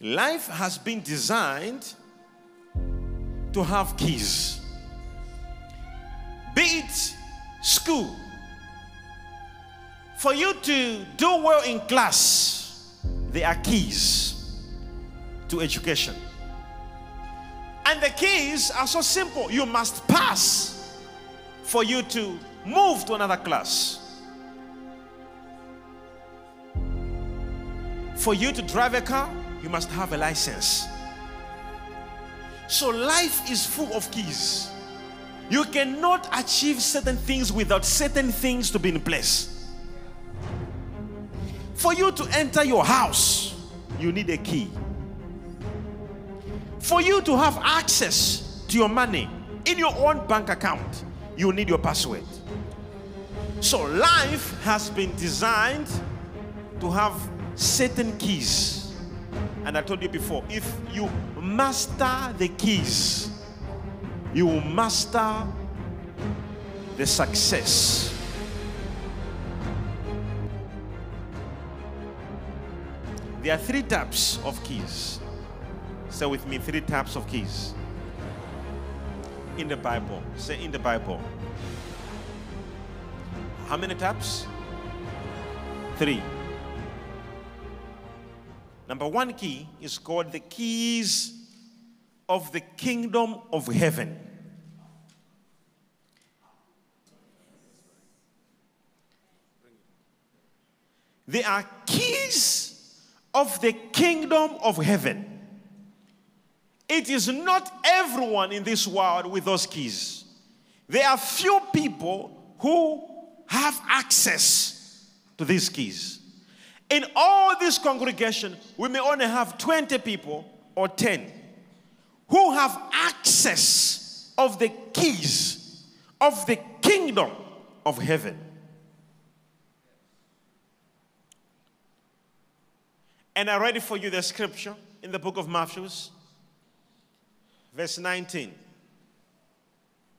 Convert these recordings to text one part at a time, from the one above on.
Life has been designed to have keys. Be it school. For you to do well in class, there are keys to education. And the keys are so simple. You must pass for you to move to another class. For you to drive a car, you must have a license. So life is full of keys. You cannot achieve certain things without certain things to be in place. For you to enter your house, you need a key. For you to have access to your money in your own bank account, you need your password. So life has been designed to have certain keys. And I told you before, if you master the keys, you will master the success. There are three types of keys. Say with me, three types of keys. In the Bible. Say in the Bible. How many types? Three. Number one key is called the keys of the kingdom of heaven. They are keys of the kingdom of heaven. It is not everyone in this world with those keys. There are few people who have access to these keys. In all this congregation, we may only have 20 people or 10 who have access of the keys of the kingdom of heaven. And I read it for you the scripture in the book of Matthew, verse 19.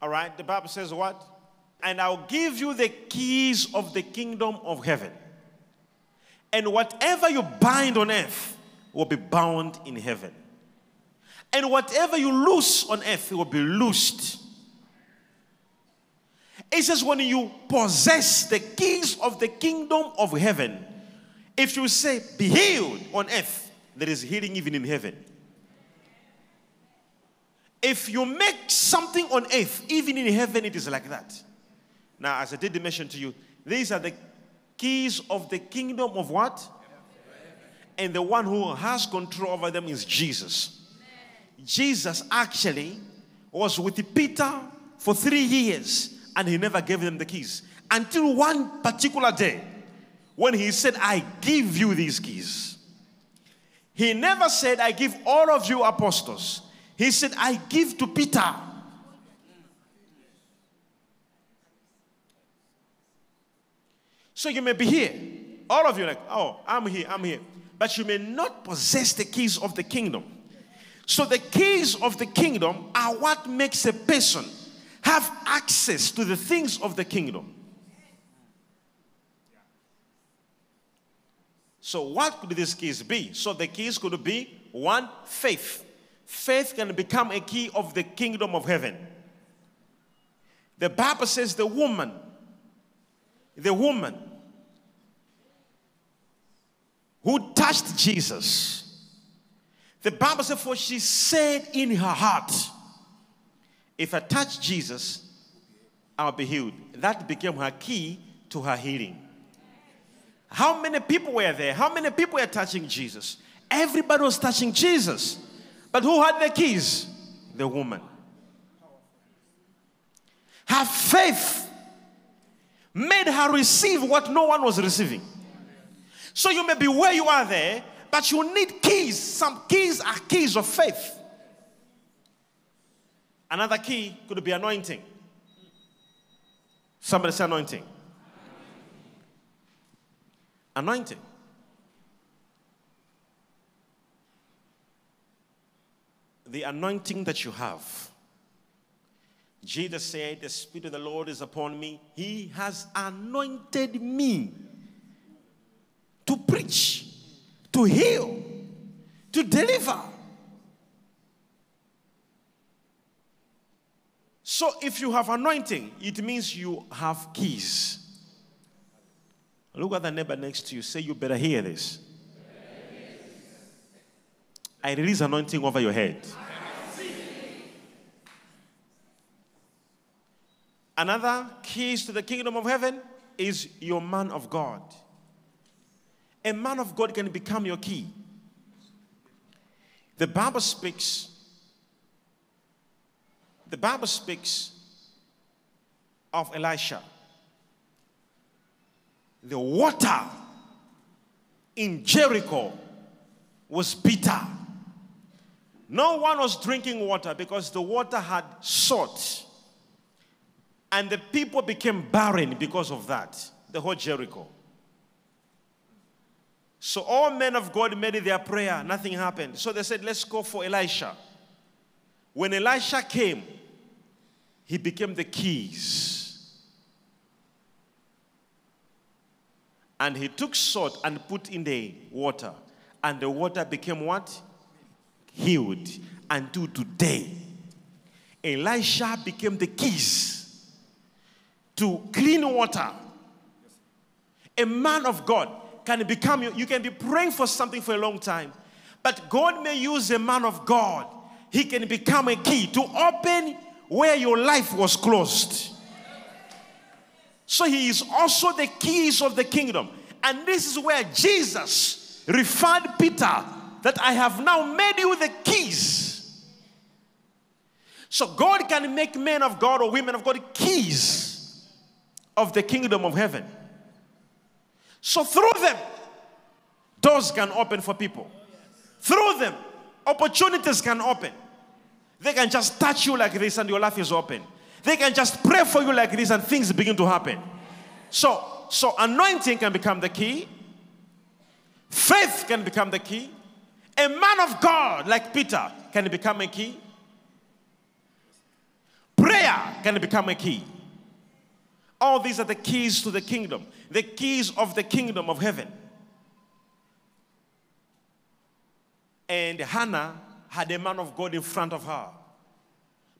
All right, the Bible says what? And I'll give you the keys of the kingdom of heaven. And whatever you bind on earth will be bound in heaven. And whatever you loose on earth will be loosed. It says, when you possess the keys of the kingdom of heaven, if you say, be healed on earth, there is healing even in heaven. If you make something on earth, even in heaven, it is like that. Now, as I did mention to you, these are the keys of the kingdom of what? And the one who has control over them is Jesus. Jesus actually was with Peter for three years and he never gave them the keys until one particular day when he said, I give you these keys. He never said, I give all of you apostles. He said, I give to Peter. So you may be here. All of you, like, oh, I'm here, I'm here. But you may not possess the keys of the kingdom. So the keys of the kingdom are what makes a person have access to the things of the kingdom. So, what could these keys be? So, the keys could be one, faith. Faith can become a key of the kingdom of heaven. The Bible says the woman, the woman who touched Jesus, the Bible says, for she said in her heart, if I touch Jesus, I'll be healed. That became her key to her healing. How many people were there? How many people were touching Jesus? Everybody was touching Jesus. But who had the keys? The woman. Her faith made her receive what no one was receiving. So you may be where you are there, but you need keys. Some keys are keys of faith. Another key could be anointing. Somebody say anointing. Anointing. The anointing that you have. Jesus said, The Spirit of the Lord is upon me. He has anointed me to preach, to heal, to deliver. So if you have anointing, it means you have keys. Look at the neighbor next to you. Say, You better hear this. I release anointing over your head. Another keys to the kingdom of heaven is your man of God. A man of God can become your key. The Bible speaks the Bible speaks of Elisha. The water in Jericho was bitter. No one was drinking water because the water had salt. And the people became barren because of that, the whole Jericho. So all men of God made their prayer, nothing happened. So they said, Let's go for Elisha. When Elisha came, he became the keys. And he took salt and put in the water. And the water became what? Healed. Until today, Elisha became the keys to clean water. A man of God can become you. You can be praying for something for a long time, but God may use a man of God. He can become a key to open where your life was closed. So he is also the keys of the kingdom. And this is where Jesus referred Peter that I have now made you the keys. So God can make men of God or women of God keys of the kingdom of heaven. So through them, doors can open for people. Through them, opportunities can open. They can just touch you like this and your life is open. They can just pray for you like this and things begin to happen. So, so anointing can become the key. Faith can become the key. A man of God like Peter can become a key. Prayer can become a key. All these are the keys to the kingdom, the keys of the kingdom of heaven. And Hannah had a man of God in front of her.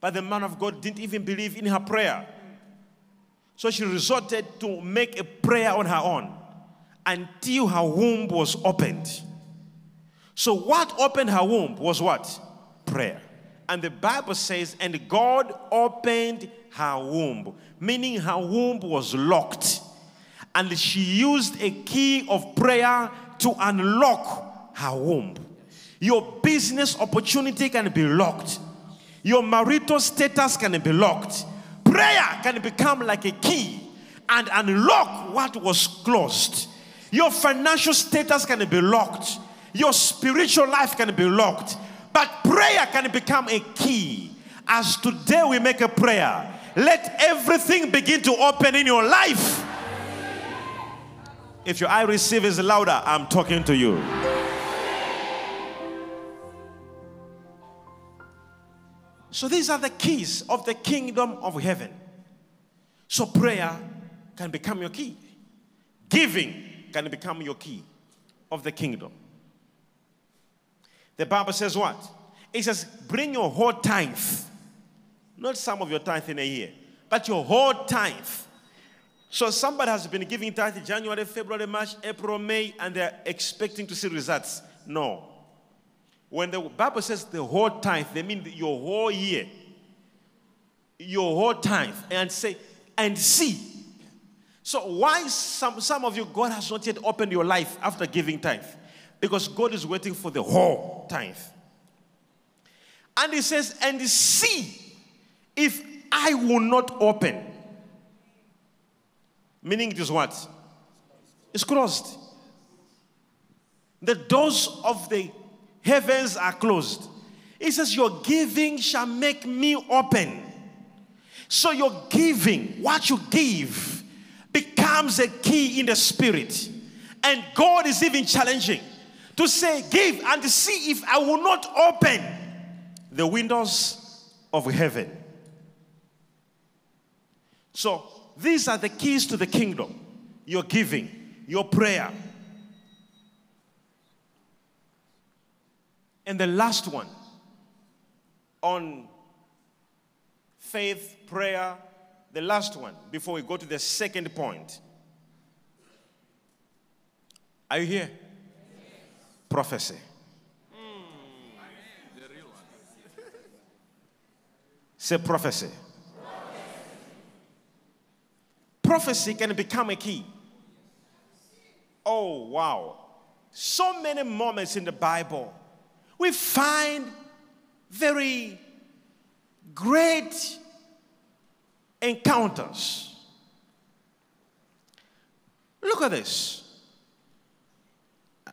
But the man of God didn't even believe in her prayer. So she resorted to make a prayer on her own until her womb was opened. So, what opened her womb was what? Prayer. And the Bible says, and God opened her womb, meaning her womb was locked. And she used a key of prayer to unlock her womb. Your business opportunity can be locked. Your marital status can be locked. Prayer can become like a key and unlock what was closed. Your financial status can be locked. Your spiritual life can be locked. But prayer can become a key. As today we make a prayer, let everything begin to open in your life. If your I receive is louder, I'm talking to you. So these are the keys of the kingdom of heaven. So prayer can become your key. Giving can become your key of the kingdom. The Bible says what? It says, bring your whole tithe. Not some of your tithe in a year, but your whole tithe. So somebody has been giving tithe January, February, March, April, May, and they're expecting to see results. No. When the Bible says the whole tithe, they mean your whole year, your whole tithe, and say, and see. So why some, some of you, God has not yet opened your life after giving tithe? Because God is waiting for the whole tithe. And he says, and see if I will not open. Meaning it is what? It's closed. The doors of the heavens are closed. He says, Your giving shall make me open. So, your giving, what you give, becomes a key in the spirit. And God is even challenging to say, Give and see if I will not open the windows of heaven. So, these are the keys to the kingdom your giving, your prayer, And the last one on faith, prayer, the last one before we go to the second point. Are you here? Prophecy. Hmm. Say prophecy. Prophecy can become a key. Oh, wow. So many moments in the Bible we find very great encounters. Look at this.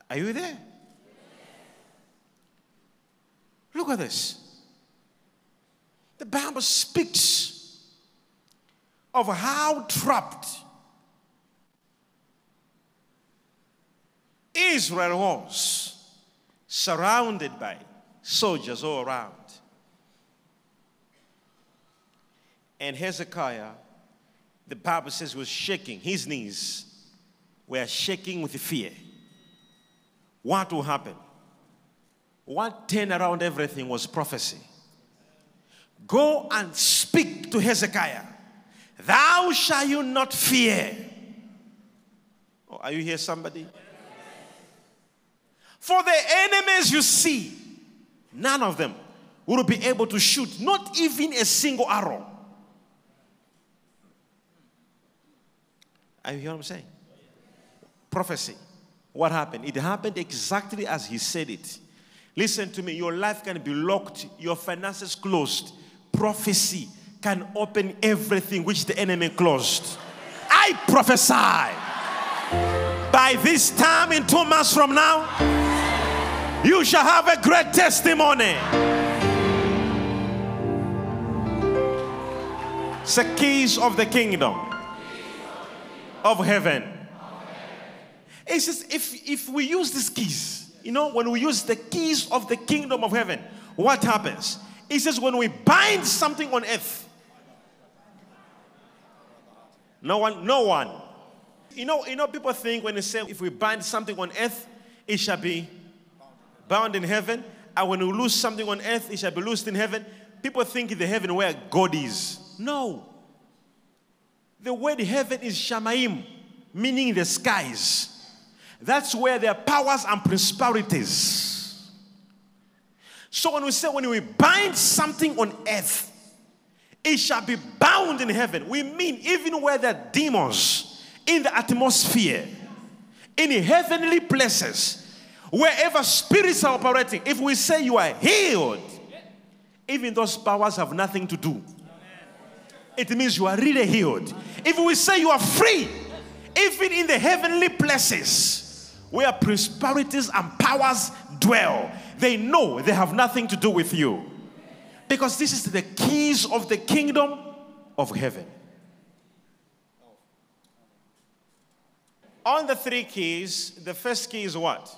Are you there? Look at this. The Bible speaks of how trapped Israel was surrounded by soldiers all around. And Hezekiah, the Bible says, was shaking. His knees were shaking with fear. What will happen? What turned around everything was prophecy. Go and speak to Hezekiah. Thou shall you not fear. Oh, are you here, somebody? For the enemies you see, none of them will be able to shoot, not even a single arrow. Are you hear what I'm saying? Prophecy. What happened? It happened exactly as he said it. Listen to me, your life can be locked, your finances closed. Prophecy can open everything which the enemy closed. I prophesy by this time in two months from now you shall have a great testimony. It's the keys of the kingdom of heaven. It's just if, if we use these keys, you know, when we use the keys of the kingdom of heaven, what happens? It says when we bind something on earth, no one, no one. You know, you know, people think when they say if we bind something on earth, it shall be bound in heaven, and when we lose something on earth, it shall be loosed in heaven. People think in the heaven where God is. No. The word heaven is Shamaim, meaning the skies. That's where there are powers and principalities. So when we say when we bind something on earth, it shall be bound in heaven. We mean even where there are demons in the atmosphere, in heavenly places, Wherever spirits are operating, if we say you are healed, even those powers have nothing to do. It means you are really healed. If we say you are free, even in the heavenly places where prosperities and powers dwell, they know they have nothing to do with you. Because this is the keys of the kingdom of heaven. On the three keys, the first key is what?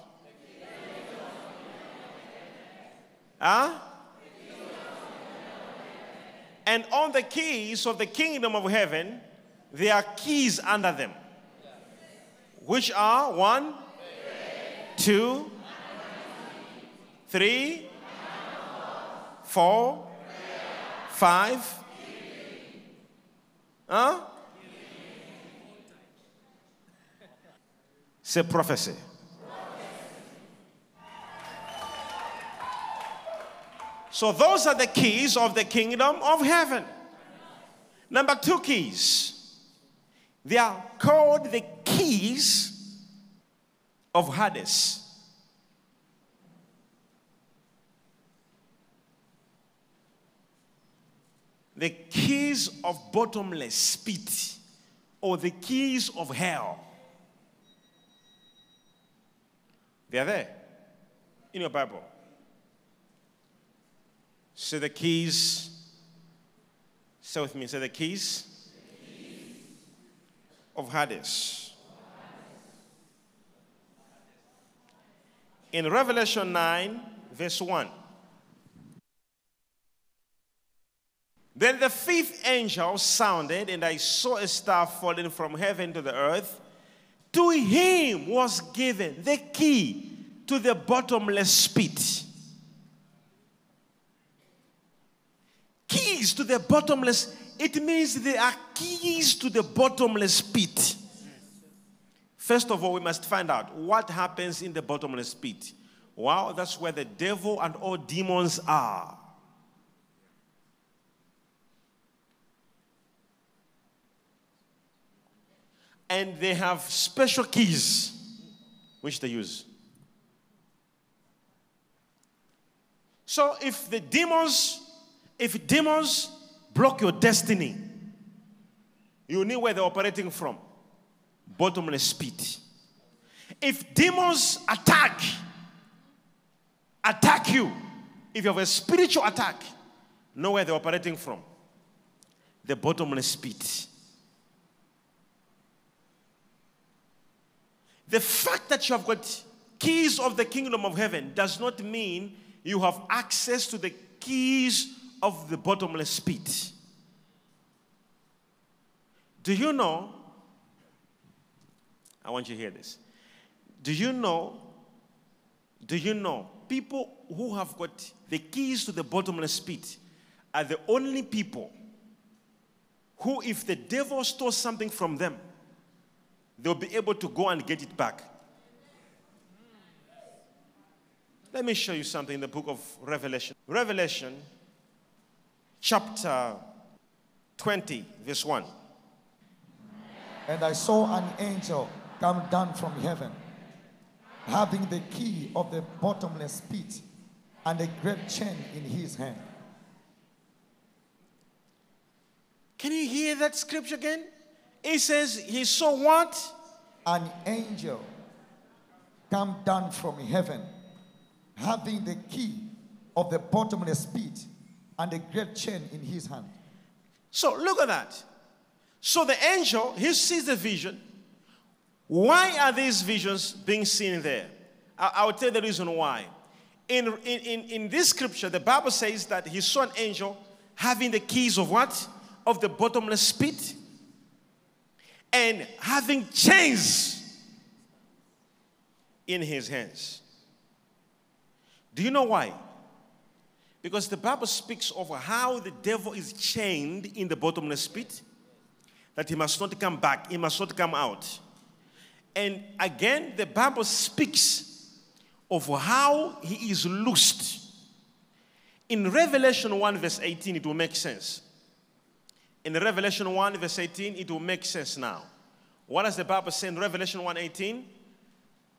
Huh? And on the keys of the kingdom of heaven, there are keys under them, which are one, two, three, four, five. Huh? Say prophecy. So, those are the keys of the kingdom of heaven. Number two keys. They are called the keys of Hades. The keys of bottomless pit or the keys of hell. They are there in your Bible. Say the keys. Say with me. Say the keys, the keys. of Hades. In Revelation 9, verse 1. Then the fifth angel sounded, and I saw a star falling from heaven to the earth. To him was given the key to the bottomless pit. Keys to the bottomless, it means there are keys to the bottomless pit. First of all, we must find out what happens in the bottomless pit. Wow, that's where the devil and all demons are. And they have special keys which they use. So if the demons, if demons block your destiny, you know where they're operating from. Bottomless pit. If demons attack, attack you, if you have a spiritual attack, know where they're operating from. The bottomless pit. The fact that you have got keys of the kingdom of heaven does not mean you have access to the keys of the bottomless pit. Do you know? I want you to hear this. Do you know? Do you know people who have got the keys to the bottomless pit are the only people who, if the devil stole something from them, they'll be able to go and get it back. Let me show you something in the book of Revelation. Revelation chapter 20, verse 1. And I saw an angel come down from heaven, having the key of the bottomless pit and a great chain in his hand. Can you hear that scripture again? It says he saw what? An angel come down from heaven, having the key of the bottomless pit and a great chain in his hand. So look at that. So the angel, he sees the vision. Why are these visions being seen there? I, will tell you the reason why. In, in, in this scripture, the Bible says that he saw an angel having the keys of what? Of the bottomless pit and having chains in his hands. Do you know why? Because the Bible speaks of how the devil is chained in the bottomless pit, that he must not come back, he must not come out. And again, the Bible speaks of how he is loosed. In Revelation 1, verse 18, it will make sense. In Revelation 1, verse 18, it will make sense now. What does the Bible say in Revelation 1 18?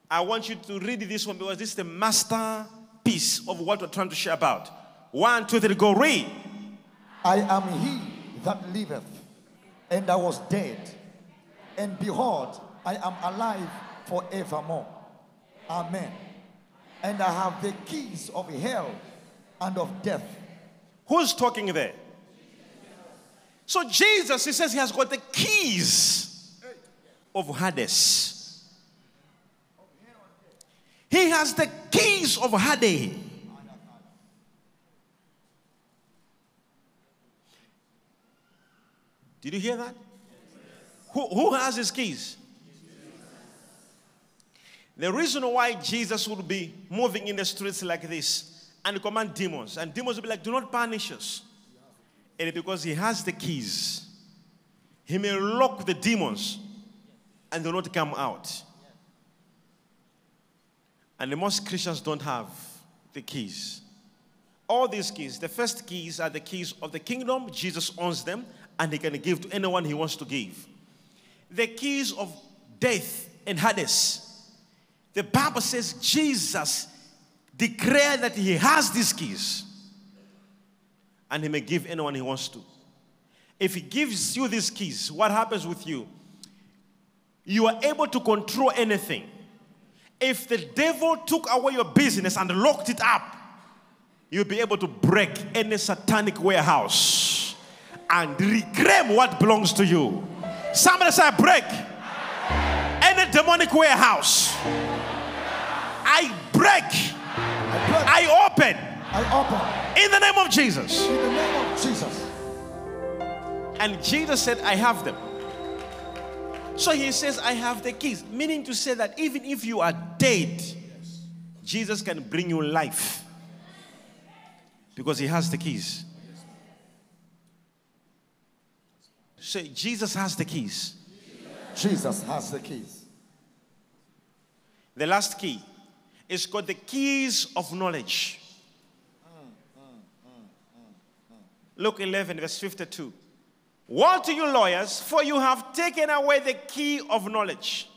I want you to read this one because this is the masterpiece of what we're trying to share about. One, two, three, go read. I am he that liveth, and I was dead, and behold, I am alive forevermore. Amen. And I have the keys of hell and of death. Who's talking there? So Jesus, he says he has got the keys of Hades. He has the keys of Hades. Did you hear that? Who, who has his keys? The reason why Jesus would be moving in the streets like this and command demons, and demons would be like, Do not punish us and because he has the keys, he may lock the demons and they'll not come out. And most Christians don't have the keys. All these keys, the first keys are the keys of the kingdom. Jesus owns them and he can give to anyone he wants to give. The keys of death and Hades. The Bible says Jesus declared that he has these keys and he may give anyone he wants to. If he gives you these keys, what happens with you? You are able to control anything. If the devil took away your business and locked it up, you'll be able to break any satanic warehouse and reclaim what belongs to you. Somebody say, break any demonic warehouse. I break. I, break. I open I open. In the name of Jesus. In the name of Jesus. And Jesus said, I have them. So he says, I have the keys. Meaning to say that even if you are dead, Jesus can bring you life. Because he has the keys. Say, Jesus has the keys. Jesus has the keys. The last key is called the keys of knowledge. Luke 11, verse 52. Woe to you, lawyers, for you have taken away the key of knowledge.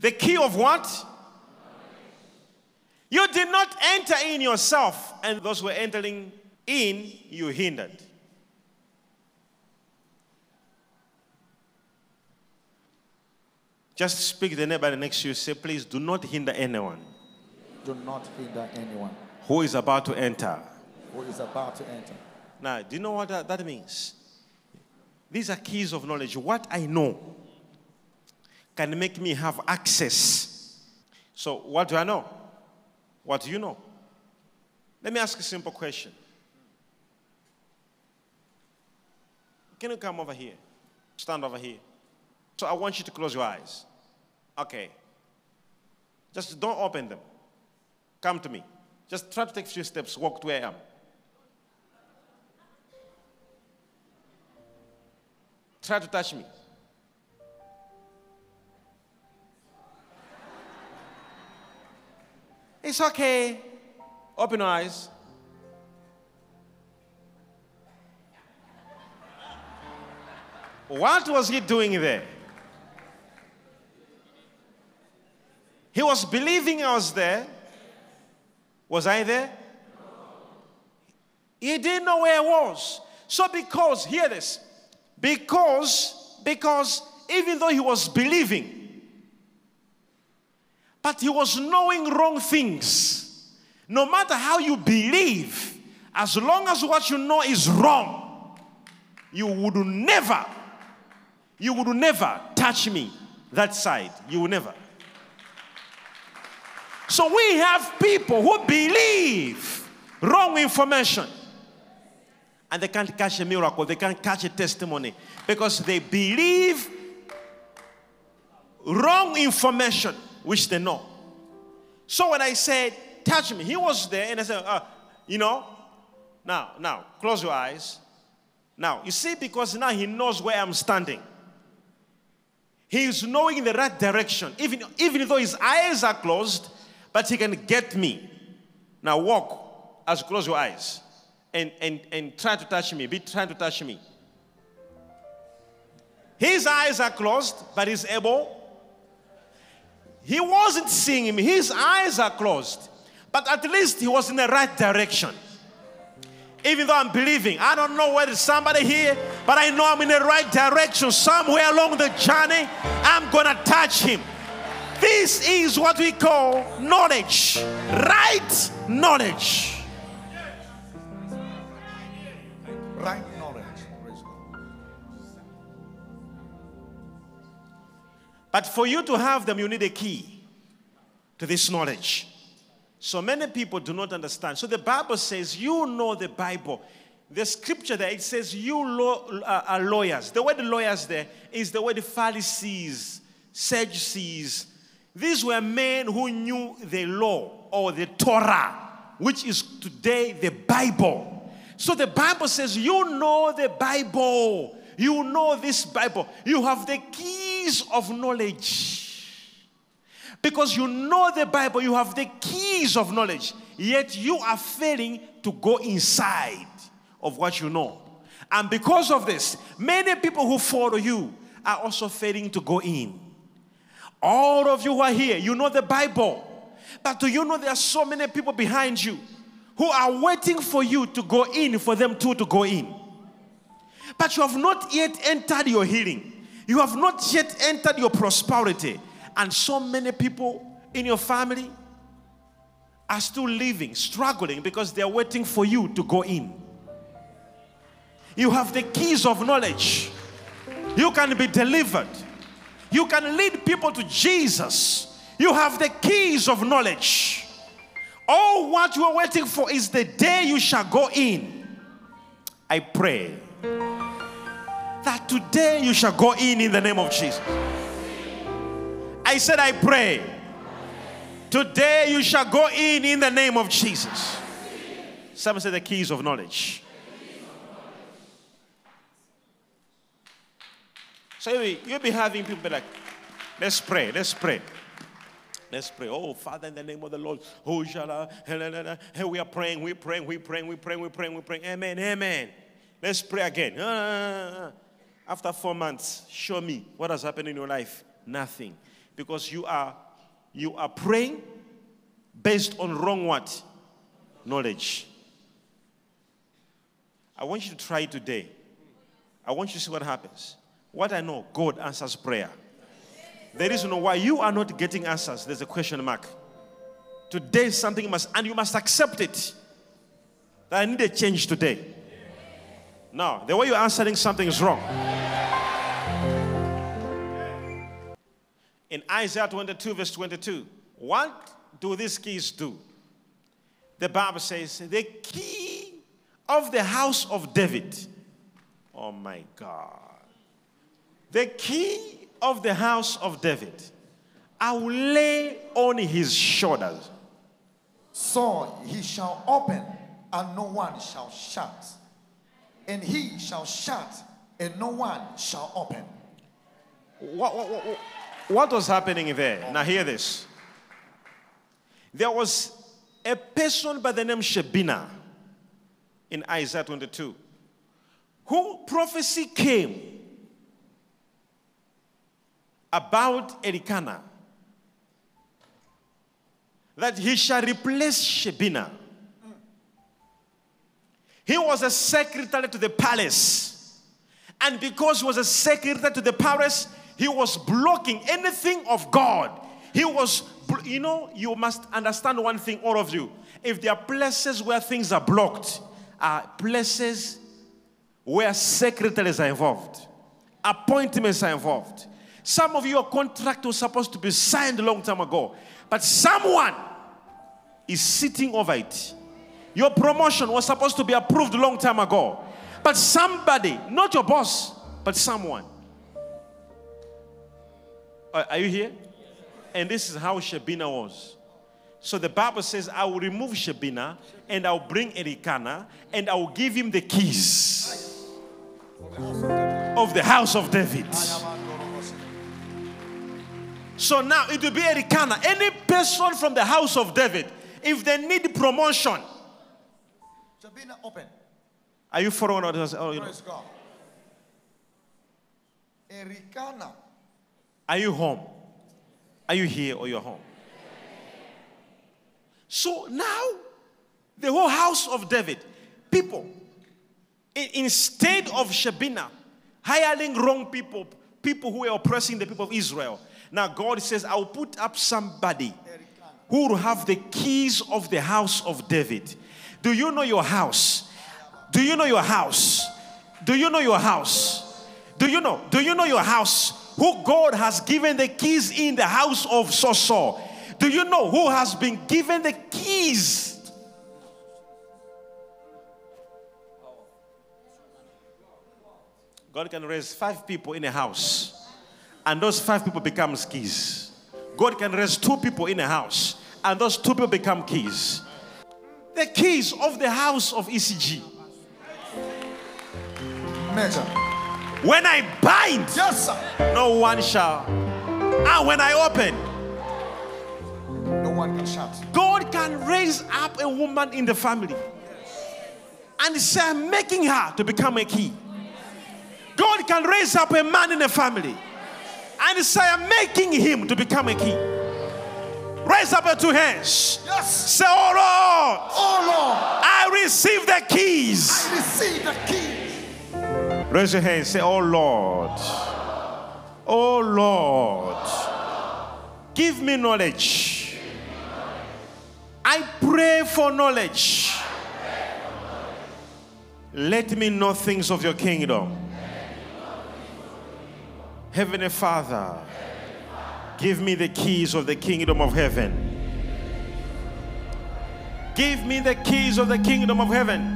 The key of what? You did not enter in yourself, and those who were entering in, you hindered. Just speak to the neighbor next to you. Say, please do not hinder anyone Do not hinder anyone who is about to enter. Who is about to enter. Now, do you know what that, that means? These are keys of knowledge. What I know can make me have access. So, what do I know? What do you know? Let me ask a simple question. Can you come over here? Stand over here. So, I want you to close your eyes. Okay. Just don't open them. Come to me. Just try to take a few steps, walk to where I am. Try to touch me. It's okay. Open your eyes. What was he doing there? He was believing I was there. Was I there? He didn't know where I was. So, because, hear this, because, because even though he was believing, but he was knowing wrong things. No matter how you believe, as long as what you know is wrong, you would never, you would never touch me that side. You will never. So we have people who believe wrong information and they can't catch a miracle, they can't catch a testimony because they believe wrong information which they know. So when I said, touch me, he was there and I said, uh, you know, now, now, close your eyes. Now, you see, because now he knows where I'm standing. He is knowing in the right direction, even, even though his eyes are closed, but he can get me. Now walk as close your eyes and, and, and try to touch me. Be trying to touch me. His eyes are closed, but he's able. He wasn't seeing me. His eyes are closed. But at least he was in the right direction. Even though I'm believing, I don't know whether somebody here, but I know I'm in the right direction. Somewhere along the journey, I'm to touch him. This is what we call knowledge. Right knowledge. But for you to have them, you need a key to this knowledge. So many people do not understand. So the Bible says, You know the Bible. The scripture there, it says, You uh, are lawyers. The word lawyers there is the word Pharisees, Sadducees. These were men who knew the law or the Torah, which is today the Bible. So the Bible says, You know the Bible. You know this Bible. You have the keys of knowledge. Because you know the Bible, you have the keys of knowledge, yet you are failing to go inside of what you know. And because of this, many people who follow you are also failing to go in. All of you who are here, you know the Bible. But do you know there are so many people behind you who are waiting for you to go in, for them too to go in? But you have not yet entered your healing. You have not yet entered your prosperity. And so many people in your family are still living, struggling because they're waiting for you to go in. You have the keys of knowledge. You can be delivered. You can lead people to Jesus. You have the keys of knowledge. All what you are waiting for is the day you shall go in. I pray that today you shall go in in the name of Jesus. I said, I pray. Today you shall go in in the name of Jesus. Someone said, the keys of knowledge. So you'll be having people be like, let's pray, let's pray. Let's pray. Oh, Father, in the name of the Lord. Oh, hey, we are praying, we're praying, we're praying, we're praying, we're praying, we're praying. Amen, amen. Let's pray again. Ah, ah, ah. ah. After four months, show me what has happened in your life. Nothing. Because you are you are praying based on wrong what? Knowledge. I want you to try today. I want you to see what happens. What I know, God answers prayer. The reason why you are not getting answers, there's a question mark. Today, something must, and you must accept it. That I need a change today. Now, the way you're answering something is wrong. In Isaiah 22, verse 22, what do these keys do? The Bible says, the key of the house of David. Oh my God. The key of the house of David, I will lay on his shoulders. So he shall open, and no one shall shut. And he shall shut, and no one shall open. What, what, what, what was happening there? Now, hear this. There was a person by the name Shebina in Isaiah 22 who prophecy came about Elkanah that he shall replace Shebina. He was a secretary to the palace. And because he was a secretary to the palace, he was blocking anything of God. He was, you know, you must understand one thing, all of you. If there are places where things are blocked, are places where secretaries are involved, appointments are involved. Some of your contract was supposed to be signed a long time ago, but someone is sitting over it. Your promotion was supposed to be approved a long time ago, but somebody, not your boss, but someone. Uh, are you here? And this is how Shebina was. So the Bible says, I will remove Shebina and I'll bring Elkanah and I will give him the keys of the house of David. So now it will be Elkanah. Any person from the house of David, if they need promotion, Shebina open. Are you following what I was? Oh, Praise God. Elkanah. Are you home? Are you here or you're home? So now, the whole house of David, people, instead of Shebina hiring wrong people, people who were oppressing the people of Israel, now God says, I will put up somebody who will have the keys of the house of David. Do you know your house? Do you know your house? Do you know your house? Do you know? Do you know your house? Who God has given the keys in the house of Soso. Do you know who has been given the keys? God can raise five people in a house and those five people become keys. God can raise two people in a house, and those two people become keys. The keys of the house of ECG. Measure. When I bind, yes, sir. no one shall. And when I open, no one can shut. God can raise up a woman in the family and say, I'm making her to become a key. God can raise up a man in the family and say, I'm making him to become a key. Raise up your two hands. Yes. Say, Oh Lord. Oh Lord. I receive the keys. I receive the keys. Raise your hands. Say, Oh Lord. Oh Lord. Give me knowledge. I pray for knowledge. Let me know things of your kingdom. Heavenly Father, give me the keys of the kingdom of heaven. Give me the keys of the kingdom of heaven.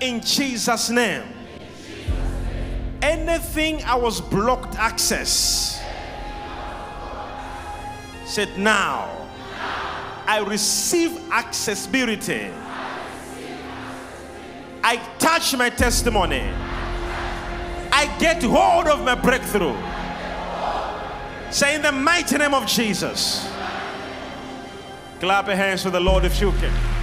In Jesus' name. Anything I was blocked access, said now, I receive accessibility. I touch my testimony. I get hold of my breakthrough. Say in the mighty name of Jesus. Clap your hands for the Lord if you can.